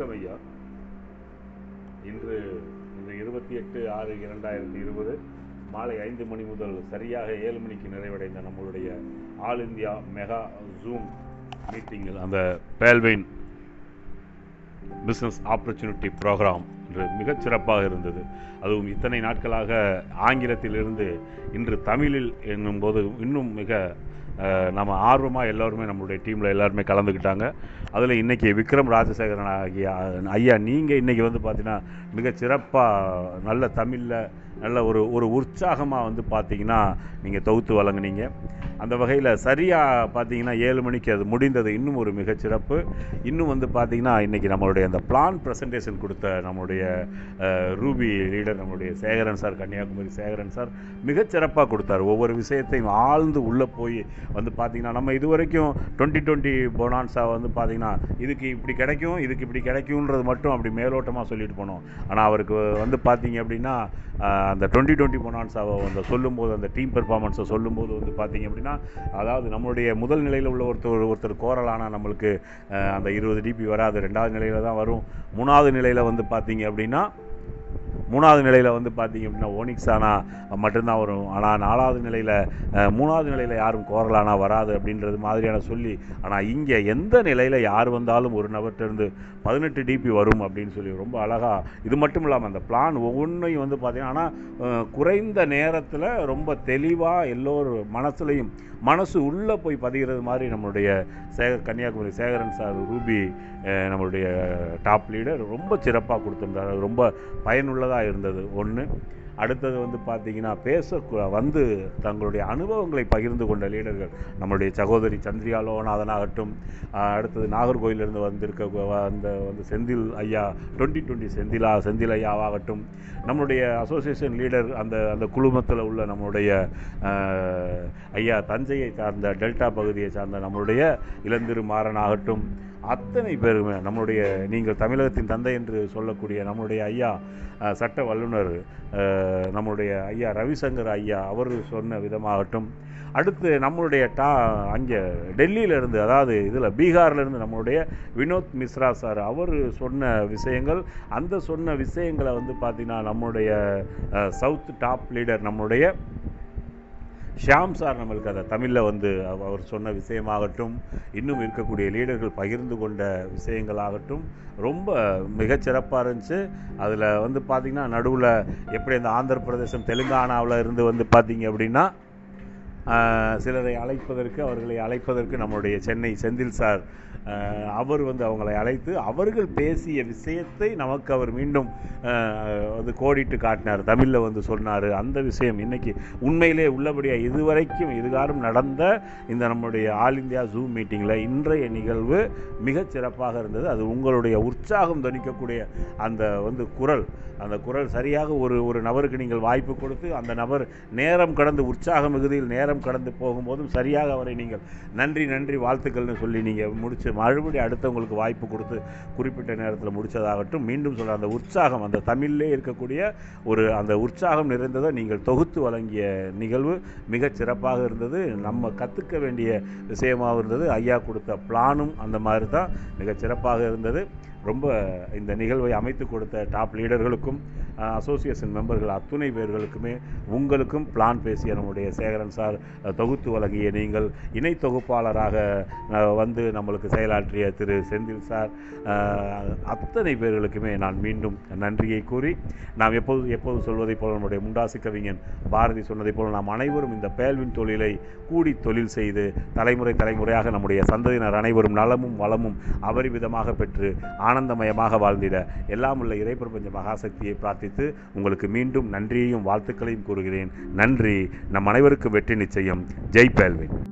வணக்கம் ஐயா இன்று இந்த இருபத்தி எட்டு ஆறு இரண்டாயிரத்தி இருபது மாலை ஐந்து மணி முதல் சரியாக ஏழு மணிக்கு நிறைவடைந்த நம்மளுடைய ஆல் இந்தியா மெகா ஜூம் மீட்டிங்கில் அந்த பேல்வெயின் பிஸ்னஸ் ஆப்பர்ச்சுனிட்டி ப்ரோக்ராம் என்று மிகச்சிறப்பாக இருந்தது. அதுவும் இத்தனை நாட்களாக ஆங்கிலத்திலிருந்து இன்று தமிழில் என்னும் போது இன்னும் மிக நம்ம ஆர்வமாக எல்லோருமே நம்மளுடைய டீமில் எல்லாருமே கலந்துக்கிட்டாங்க. அதில் இன்றைக்கி விக்ரம் ராஜசேகரன் ஆகிய ஐயா நீங்கள் இன்றைக்கி வந்து பார்த்தீங்கன்னா மிக சிறப்பாக நல்ல தமிழில் நல்ல ஒரு ஒரு உற்சாகமாக வந்து பார்த்தீங்கன்னா நீங்கள் தொகுத்து வழங்குனீங்க. அந்த வகையில் சரியாக பார்த்தீங்கன்னா ஏழு மணிக்கு அது முடிந்தது. இன்னும் ஒரு மிகச்சிறப்பு. இன்னும் வந்து பார்த்தீங்கன்னா இன்றைக்கி நம்மளுடைய அந்த பிளான் ப்ரெசன்டேஷன் கொடுத்த நம்மளுடைய ரூபி லீடர் நம்மளுடைய சேகரன் சார் கன்னியாகுமரி சேகரன் சார் மிகச்சிறப்பாக கொடுத்தார். ஒவ்வொரு விஷயத்தையும் ஆழ்ந்து உள்ளே போய் வந்து பார்த்தீங்கன்னா நம்ம இது வரைக்கும் டுவெண்ட்டி டுவெண்ட்டி போனான்ஸா வந்து பார்த்திங்கன்னா இதுக்கு இப்படி கிடைக்கும் இதுக்கு இப்படி கிடைக்கும்ன்றது மட்டும் அப்படி மேலோட்டமாக சொல்லிட்டு போனோம். ஆனால் அவருக்கு வந்து பார்த்தீங்க அப்படின்னா அந்த டுவெண்ட்டி டுவெண்ட்டி மொனான்ஸாவை அந்த சொல்லும்போது அந்த டீம் பெர்ஃபார்மன்ஸை சொல்லும்போது வந்து பார்த்தீங்க அப்படின்னா அதாவது நம்மளுடைய முதல் நிலையில் உள்ள ஒருத்தர் ஒருத்தர் கோரலானா நம்மளுக்கு அந்த இருபது டிபி வராது. ரெண்டாவது நிலையில் தான் வரும். மூணாவது நிலையில் வந்து பார்த்தீங்க அப்படின்னா மூணாவது நிலையில் வந்து பார்த்தீங்க அப்படின்னா ஓனிக்ஸானா மட்டும்தான் வரும். ஆனால் நாலாவது நிலையில் மூணாவது நிலையில் யாரும் கோரலானா வராது அப்படின்றது மாதிரியான சொல்லி ஆனால் இங்கே எந்த நிலையில் யார் வந்தாலும் ஒரு நபர்கிட்டருந்து பதினெட்டு டிபி வரும் அப்படின்னு சொல்லி ரொம்ப அழகாக இது மட்டும் இல்லாமல் அந்த பிளான் ஒவ்வொன்றையும் வந்து பார்த்தீங்கன்னா ஆனால் குறைந்த நேரத்தில் ரொம்ப தெளிவாக எல்லோரும் மனசுலையும் மனசு உள்ளே போய் பதிகிறது மாதிரி நம்மளுடைய சேகர் கன்னியாகுமரி சேகரன் சார் ரூபி நம்மளுடைய டாப் லீடர் ரொம்ப சிறப்பாக கொடுத்துருந்தாரு. அது ரொம்ப பயனுள்ளதாக இருந்தது. ஒன்று அடுத்தது வந்து பார்த்தீங்கன்னா பேச வந்து தங்களுடைய அனுபவங்களை பகிர்ந்து கொண்ட லீடர்கள் நம்மளுடைய சகோதரி சந்திரியா லோகநாதனாகட்டும் அடுத்தது நாகர்கோயிலிருந்து வந்திருக்க வ- அந்த வந்து செந்தில் ஐயா டுவெண்ட்டி டுவெண்ட்டி செந்திலா செந்தில் ஐயாவாகட்டும் நம்மளுடைய அசோசியேஷன் லீடர் அந்த அந்த குழுமத்தில் உள்ள நம்மளுடைய ஐயா தஞ்சையை சார்ந்த டெல்டா பகுதியை சார்ந்த நம்மளுடைய இளந்திரு மாறனாகட்டும் அத்தனை பேருமே நம்மளுடைய நீங்கள் தமிழகத்தின் தந்தை என்று சொல்லக்கூடிய நம்மளுடைய ஐயா சட்ட வல்லுனர் நம்மளுடைய ஐயா ரவிசங்கர் ஐயா அவர் சொன்ன விதமாகட்டும். அடுத்து நம்மளுடைய டா அங்கே டெல்லியிலேருந்து அதாவது இதில் பீகார்லேருந்து நம்மளுடைய வினோத் மிஸ்ரா சார் அவர் சொன்ன விஷயங்கள் அந்த சொன்ன விஷயங்களை வந்து பார்த்திங்கன்னா நம்மளுடைய சவுத் டாப் லீடர் நம்மளுடைய ஷியாம் சார் நம்மளுக்கு அதை தமிழில் வந்து அவ- அவர் சொன்ன விஷயமாகட்டும் இன்னும் இருக்கக்கூடிய லீடர்கள் பகிர்ந்து கொண்ட விஷயங்களாகட்டும் ரொம்ப மிகச்சிறப்பாக இருந்துச்சு. அதில் வந்து பார்த்திங்கன்னா நடுவில் எப்படி அந்த ஆந்திர பிரதேசம் தெலுங்கானாவில் இருந்து வந்து பார்த்திங்க அப்படின்னா சிலரை அழைப்பதற்கு அவர்களை அழைப்பதற்கு நம்மளுடைய சென்னை செந்தில் சார் அவர் வந்து அவங்களை அழைத்து அவர்கள் பேசிய விஷயத்தை நமக்கு அவர் மீண்டும் வந்து கோடிட்டு காட்டினார். தமிழில் வந்து சொன்னார் அந்த விஷயம் இன்றைக்கி உண்மையிலே உள்ளபடியாக இதுவரைக்கும் இதுகாரம் நடந்த இந்த நம்முடைய ஆல் இந்தியா ஜூம் மீட்டிங்கில் இன்றைய நிகழ்வு மிகச் சிறப்பாக இருந்தது. அது உங்களுடைய உற்சாகம் தணிக்கக்கூடிய அந்த வந்து குரல். அந்த குரல் சரியாக ஒரு ஒரு நபருக்கு நீங்கள் வாய்ப்பு கொடுத்து அந்த நபர் நேரம் கடந்து உற்சாக மிகுதியில் நேரம் கடந்து போகும்போதும் சரியாக அவரை நீங்கள் நன்றி நன்றி வாழ்த்துக்கள்னு சொல்லி நீங்கள் முடிச்சு மறுபடியும் அடுத்தவங்களுக்கு வாய்ப்பு கொடுத்து குறிப்பிட்ட நேரத்தில் முடித்ததாகட்டும் மீண்டும் சொல்கிற அந்த உற்சாகம் அந்த தமிழிலே இருக்கக்கூடிய ஒரு அந்த உற்சாகம் நிறைந்ததை நீங்கள் தொகுத்து வழங்கிய நிகழ்வு மிகச் சிறப்பாக இருந்தது. நம்ம கற்றுக்க வேண்டிய விஷயமாக இருந்தது. ஐயா கொடுத்த பிளானும் அந்த மாதிரி தான் மிகச் சிறப்பாக இருந்தது. ரொம்ப இந்த நிகழ்வை அமைத்து கொடுத்த டாப் லீடர்களுக்கும் அசோசியேஷன் மெம்பர்கள் அத்துணை பேர்களுக்குமே உங்களுக்கும் பிளான் பேசிய நம்முடைய சேகரன் சார் தொகுத்து வழங்கிய நீங்கள் இணை தொகுப்பாளராக வந்து நம்மளுக்கு செயலாற்றிய திரு செந்தில் சார் அத்தனை பேர்களுக்குமே நான் மீண்டும் நன்றியை கூறி நாம் எப்போது எப்போது சொல்வதைப் போல நம்முடைய முண்டாசு கவிஞன் பாரதி சொன்னதைப் போல நாம் அனைவரும் இந்த பேல்வின் தொழிலை கூடி தொழில் செய்து தலைமுறை தலைமுறையாக நம்முடைய சந்ததியினர் அனைவரும் நலமும் வளமும் அபரிவிதமாக பெற்று ஆனந்தமயமாக வாழ்ந்திட எல்லாம் உள்ள இறைப்பிரபஞ்ச மகாசக்தியை பிரார்த்தித்து உங்களுக்கு மீண்டும் நன்றியையும் வாழ்த்துக்களையும் கூறுகிறேன். நன்றி. நம் அனைவருக்கும் வெற்றி நிச்சயம். ஜெய் பேல்வின்.